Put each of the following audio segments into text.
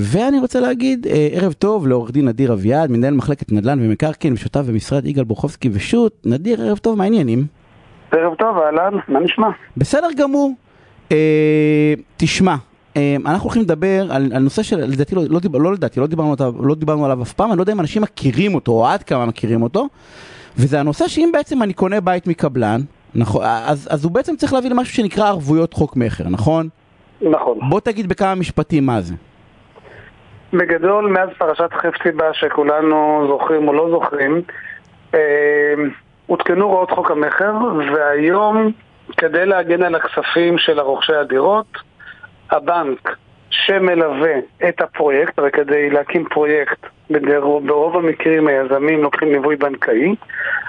ואני רוצה להגיד אה, ערב טוב לעורך דין נדיר אביעד, מנהל מחלקת נדל"ן ומקרקעין ושותף במשרד יגאל בורחובסקי ושות'. נדיר, ערב טוב, מה העניינים? ערב טוב, אהלן, מה נשמע? בסדר גמור. אה, תשמע, אה, אנחנו הולכים לדבר על, על נושא שלדעתי, לא, לא, לא לדעתי, לא דיברנו, לא דיברנו עליו אף פעם, אני לא יודע אם אנשים מכירים אותו או עד כמה מכירים אותו, וזה הנושא שאם בעצם אני קונה בית מקבלן, נכון, אז, אז הוא בעצם צריך להביא למשהו שנקרא ערבויות חוק מכר, נכון? נכון. בוא תגיד בכמה משפטים מה זה. בגדול, מאז פרשת חפציבה שכולנו זוכרים או לא זוכרים, אה, הותקנו הוראות חוק המכר, והיום, כדי להגן על הכספים של הרוכשי הדירות, הבנק שמלווה את הפרויקט, הרי כדי להקים פרויקט, ברוב המקרים היזמים לוקחים ליווי בנקאי,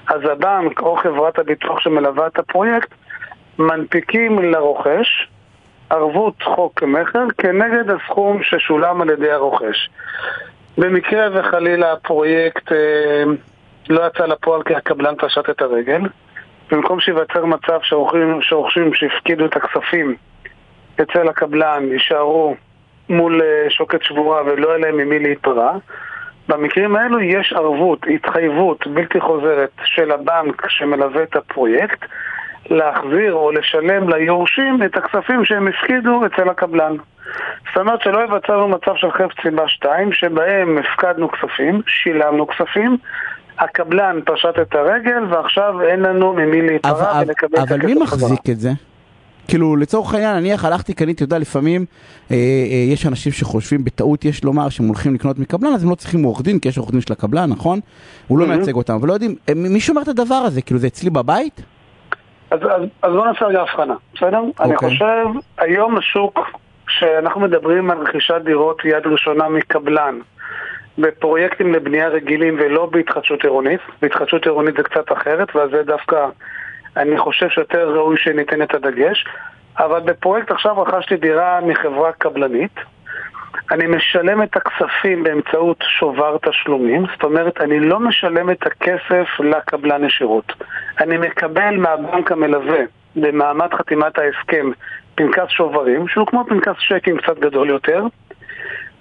אז הבנק או חברת הביטוח שמלווה את הפרויקט מנפיקים לרוכש ערבות חוק מכר כנגד הסכום ששולם על ידי הרוכש. במקרה וחלילה הפרויקט אה, לא יצא לפועל כי הקבלן פשט את הרגל, במקום שייווצר מצב שרוכשים שהפקידו את הכספים אצל הקבלן יישארו מול אה, שוקת שבורה ולא יהיה להם ממי להיפרע, במקרים האלו יש ערבות, התחייבות בלתי חוזרת של הבנק שמלווה את הפרויקט להחזיר או לשלם ליורשים את הכספים שהם הפקידו אצל הקבלן. זאת אומרת שלא יבצענו מצב של חפץ סיבה 2 שבהם הפקדנו כספים, שילמנו כספים, הקבלן פשט את הרגל ועכשיו אין לנו ממי להיפרע ולקבל את הכסף אבל מי מחזיק את זה? כאילו לצורך העניין נניח הלכתי קניתי, אתה יודע לפעמים אה, אה, יש אנשים שחושבים בטעות יש לומר שהם הולכים לקנות מקבלן אז הם לא צריכים עורך דין כי יש עורך דין של הקבלן נכון? הוא לא mm-hmm. מייצג אותם אבל לא יודעים אה, מי שומר את הדבר הזה כאילו זה אצלי בבית? אז, אז, אז בוא נעשה רגע הבחנה, בסדר? Okay. אני אוקיי. חושב, היום השוק, כשאנחנו מדברים על רכישת דירות יד ראשונה מקבלן, בפרויקטים לבנייה רגילים ולא בהתחדשות עירונית, בהתחדשות עירונית זה קצת אחרת, ועל זה דווקא אני חושב שיותר ראוי שניתן את הדגש, אבל בפרויקט עכשיו רכשתי דירה מחברה קבלנית, אני משלם את הכספים באמצעות שובר תשלומים, זאת אומרת, אני לא משלם את הכסף לקבלן ישירות. אני מקבל מהבנק המלווה, במעמד חתימת ההסכם, פנקס שוברים, שהוא כמו פנקס צ'קים קצת גדול יותר,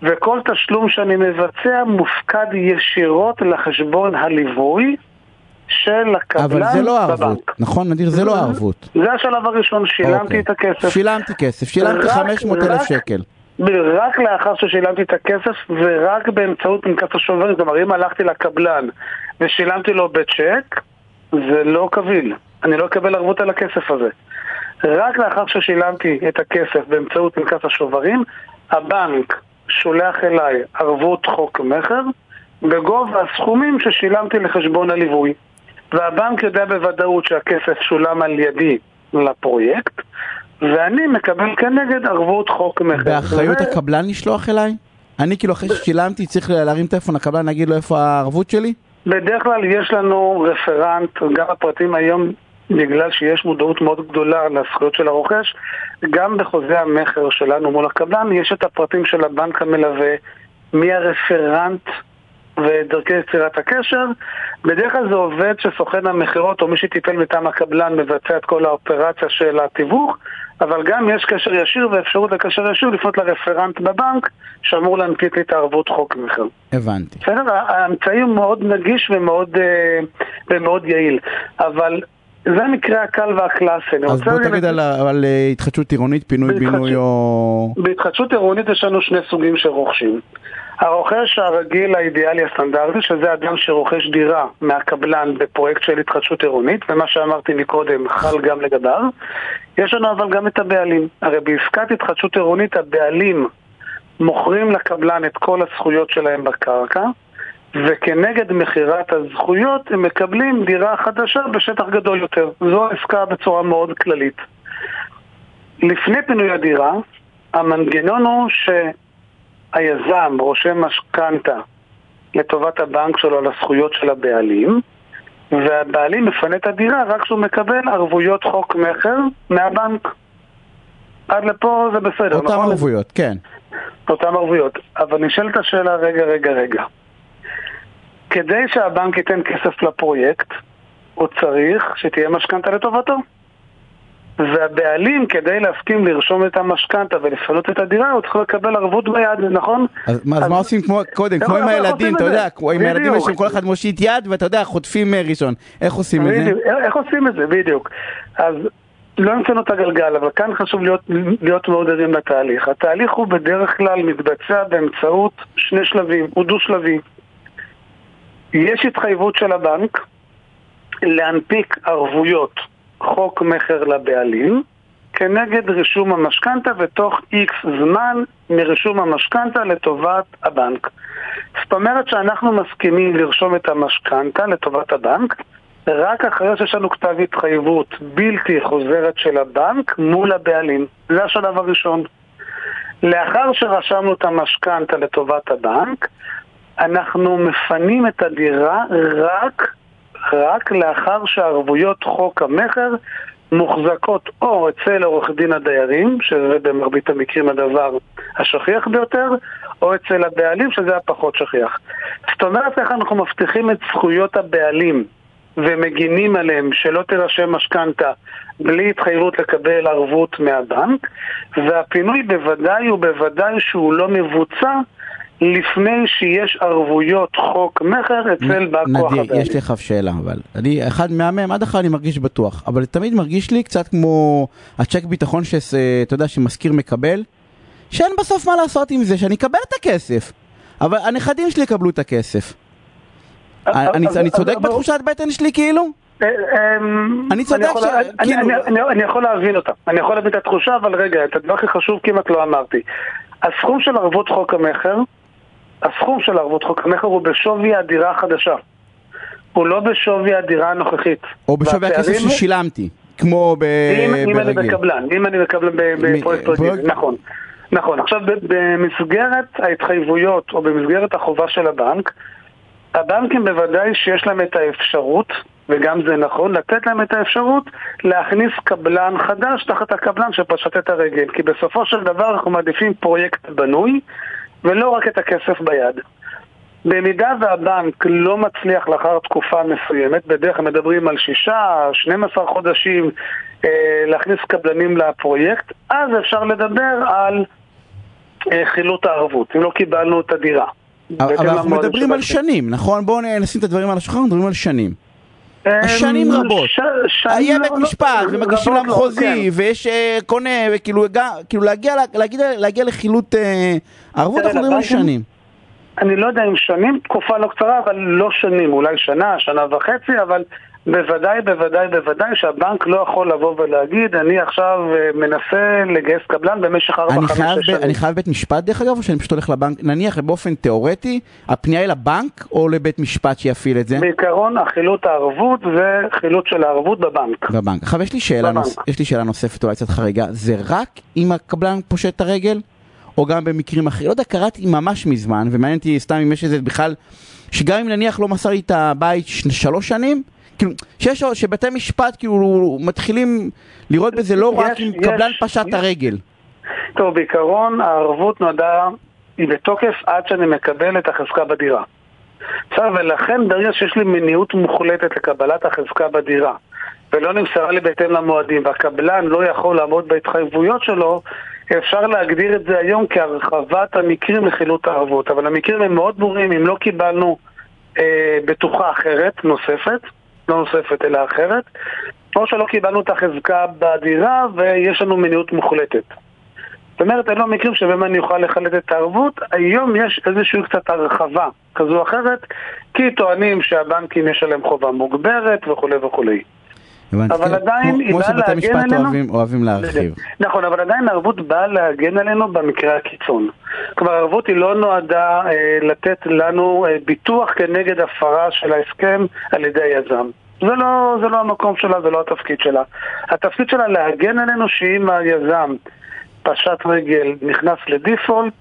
וכל תשלום שאני מבצע מופקד ישירות לחשבון הליווי של הקבלן בבנק. אבל זה לא ערבות, נכון נדיר? זה לא ערבות. זה השלב הראשון, שילמתי אוקיי. את הכסף. שילמתי כסף, שילמתי 500 אלף שקל. רק לאחר ששילמתי את הכסף ורק באמצעות פנקס השוברים, כלומר אם הלכתי לקבלן ושילמתי לו בצ'ק, זה לא קביל, אני לא אקבל ערבות על הכסף הזה. רק לאחר ששילמתי את הכסף באמצעות פנקס השוברים, הבנק שולח אליי ערבות חוק מכר בגובה הסכומים ששילמתי לחשבון הליווי. והבנק יודע בוודאות שהכסף שולם על ידי לפרויקט, ואני מקבל כנגד ערבות חוק מכר. באחריות ו... הקבלן לשלוח אליי? אני כאילו אחרי ששילמתי צריך להרים טלפון לקבלן להגיד לו איפה הערבות שלי? בדרך כלל יש לנו רפרנט, גם הפרטים היום, בגלל שיש מודעות מאוד גדולה לזכויות של הרוכש, גם בחוזה המכר שלנו מול הקבלן יש את הפרטים של הבנק המלווה, מי הרפרנט ודרכי יצירת הקשר. בדרך כלל זה עובד שסוכן המכירות או מי שטיפל מטעם הקבלן מבצע את כל האופרציה של התיווך, אבל גם יש קשר ישיר ואפשרות לקשר ישיר לפנות לרפרנט בבנק שאמור להנפיק לי את הערבות חוק מכר. הבנתי. בסדר? האמצעי הוא מאוד נגיש ומאוד, אה, ומאוד יעיל, אבל זה המקרה הקל והקלאסי. אז בוא תגיד על, על אה, התחדשות עירונית, פינוי-בינוי או... בהתחדשות עירונית יש לנו שני סוגים של רוכשים. הרוכש הרגיל האידיאלי הסטנדרטי, שזה אדם שרוכש דירה מהקבלן בפרויקט של התחדשות עירונית, ומה שאמרתי מקודם חל גם לגביו. יש לנו אבל גם את הבעלים. הרי בעסקת התחדשות עירונית הבעלים מוכרים לקבלן את כל הזכויות שלהם בקרקע, וכנגד מכירת הזכויות הם מקבלים דירה חדשה בשטח גדול יותר. זו העסקה בצורה מאוד כללית. לפני פינוי הדירה, המנגנון הוא ש... היזם רושם משכנתה לטובת הבנק שלו על הזכויות של הבעלים, והבעלים מפנה את הדירה רק כשהוא מקבל ערבויות חוק מכר מהבנק. עד לפה זה בסדר, אותם נכון? ערבויות, כן. אותם ערבויות. אבל נשאלת השאלה, רגע, רגע, רגע. כדי שהבנק ייתן כסף לפרויקט, הוא צריך שתהיה משכנתה לטובתו. והבעלים, כדי להסכים לרשום את המשכנתה ולפנות את הדירה, הוא צריך לקבל ערבות ביד, נכון? אז אז אז- מה עושים כמו, קודם, כמו עם הילדים, אתה את יודע? כמו עם הילדים. יש כל אחד מושיט יד, ואתה יודע, חוטפים אה, ראשון. איך עושים את זה? איך עושים את זה, בדיוק. אז לא המצאנו את הגלגל, אבל כאן חשוב להיות, להיות מאוד ערים לתהליך. התהליך הוא בדרך כלל מתבצע באמצעות שני שלבים, הוא דו-שלבי. יש התחייבות של הבנק להנפיק ערבויות חוק מכר לבעלים כנגד רישום המשכנתה ותוך איקס זמן מרישום המשכנתה לטובת הבנק. זאת אומרת שאנחנו מסכימים לרשום את המשכנתה לטובת הבנק רק אחרי שיש לנו כתב התחייבות בלתי חוזרת של הבנק מול הבעלים. זה השלב הראשון. לאחר שרשמנו את המשכנתה לטובת הבנק, אנחנו מפנים את הדירה רק, רק לאחר שערבויות חוק המכר מוחזקות או אצל עורך דין הדיירים, שזה במרבית המקרים הדבר השכיח ביותר, או אצל הבעלים, שזה הפחות שכיח. זאת אומרת, איך אנחנו מבטיחים את זכויות הבעלים ומגינים עליהם שלא תירשם משכנתה בלי התחייבות לקבל ערבות מהבנק, והפינוי בוודאי ובוודאי שהוא לא מבוצע לפני שיש ערבויות חוק מכר אצל בא כוח נדיר, הבעלים. יש לי לך שאלה, אבל אני אחד מהמם, עד אחר אני מרגיש בטוח, אבל תמיד מרגיש לי קצת כמו הצ'ק ביטחון שאתה יודע שמזכיר מקבל, שאין בסוף מה לעשות עם זה, שאני אקבל את הכסף, אבל הנכדים שלי יקבלו את הכסף. אז- אני אז- אני צודק בתחושת בטן שלי כאילו? אה, אמ, אני צודק ש- כאילו- אני יכול להבין אותה, אני יכול להבין את התחושה, אבל רגע, את הדבר הכי חשוב כמעט לא אמרתי. הסכום של ערבות חוק המכר, הסכום של ערבות חוק המכר הוא בשווי הדירה החדשה. הוא לא בשווי הדירה הנוכחית. או בשווי הכסף ששילמתי, כמו ב- אם, אם אני ברגיל. בקבלן, אם אני מקבלן ב- מ- בפרויקט פרויקט- רגיל, נכון. נכון, עכשיו ב- במסגרת ההתחייבויות או במסגרת החובה של הבנק, הבנקים בוודאי שיש להם את האפשרות, וגם זה נכון, לתת להם את האפשרות להכניס קבלן חדש תחת הקבלן שפשט את הרגל. כי בסופו של דבר אנחנו מעדיפים פרויקט בנוי, ולא רק את הכסף ביד. במידה והבנק לא מצליח לאחר תקופה מסוימת, בדרך כלל מדברים על שישה, 12 חודשים אה, להכניס קבלנים לפרויקט, אז אפשר לדבר על אה, חילוט הערבות, אם לא קיבלנו את הדירה. אבל אנחנו מדברים על. שנים, נכון? בואו נשים את הדברים על השולחן, מדברים על שנים. שנים רבות. ש- שנים יהיה לא- בית לא- משפט, ומגישים רבות למחוזי, כן. ויש אה, קונה, וכאילו כאילו להגיע לחילוט אה, ערבות, אנחנו מדברים על שנים. אני לא יודע אם שנים, תקופה לא קצרה, אבל לא שנים, אולי שנה, שנה וחצי, אבל בוודאי, בוודאי, בוודאי שהבנק לא יכול לבוא ולהגיד, אני עכשיו אה, מנסה לגייס קבלן במשך 4-5 אני חייב, ב- שנים. אני חייב בית משפט דרך אגב, או שאני פשוט הולך לבנק, נניח באופן תיאורטי, הפנייה היא לבנק או לבית משפט שיפעיל את זה? בעיקרון, החילוט הערבות זה חילוט של הערבות בבנק. בבנק. עכשיו יש לי שאלה. נוס... יש לי שאלה נוספת אולי קצת חריגה, זה רק אם הקבלן פושט את הרגל? או גם במקרים אחרים? לא יודע, קראתי ממש מזמן, ומעניין אותי סתם אם יש איזה בכלל, שגם אם נניח לא מסר לי את הבית. שלוש שנים, כאילו, שיש, שבתי משפט כאילו מתחילים לראות בזה לא רק יש- אם יש- קבלן פשט הרגל. טוב, בעיקרון הערבות נועדה, היא בתוקף עד שאני מקבל את החזקה בדירה. עכשיו, ולכן ברגע שיש לי מניעות מוחלטת לקבלת החזקה בדירה, ולא נמסרה לי בהתאם למועדים, והקבלן לא יכול לעמוד בהתחייבויות שלו, אפשר להגדיר את זה היום כהרחבת המקרים לחילוט הערבות. אבל המקרים הם מאוד ברורים, אם לא קיבלנו אה, בטוחה אחרת, נוספת, לא נוספת אלא אחרת, או שלא קיבלנו את החזקה בדירה ויש לנו מניעות מוחלטת. זאת אומרת, אלו המקרים שבהם אני אוכל לחלט את הערבות, היום יש איזושהי קצת הרחבה כזו או אחרת, כי טוענים שהבנקים יש עליהם חובה מוגברת וכולי וכולי. הבנתי, אבל כן. עדיין כמו- היא כמו באה שבתי להגן משפט עלינו. אוהבים- אוהבים להרחיב. נכון, אבל עדיין הערבות באה להגן עלינו במקרה הקיצון. כלומר, הערבות היא לא נועדה אה, לתת לנו אה, ביטוח כנגד הפרה של ההסכם על ידי היזם. זה לא, זה לא המקום שלה, זה לא התפקיד שלה. התפקיד שלה להגן עלינו שאם היזם פשט רגל נכנס לדיפולט,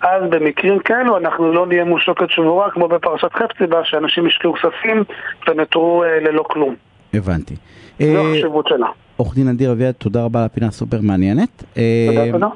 אז במקרים כאלו אנחנו לא נהיה מול שוקת שבורה כמו בפרשת חפציבה, שאנשים השקיעו כספים ונותרו אה, ללא כלום. הבנתי. זו אה, החשיבות שלה. עורך דין אדיר אביעד, תודה רבה על הפינה הסופר מעניינת. תודה, אה, תודה.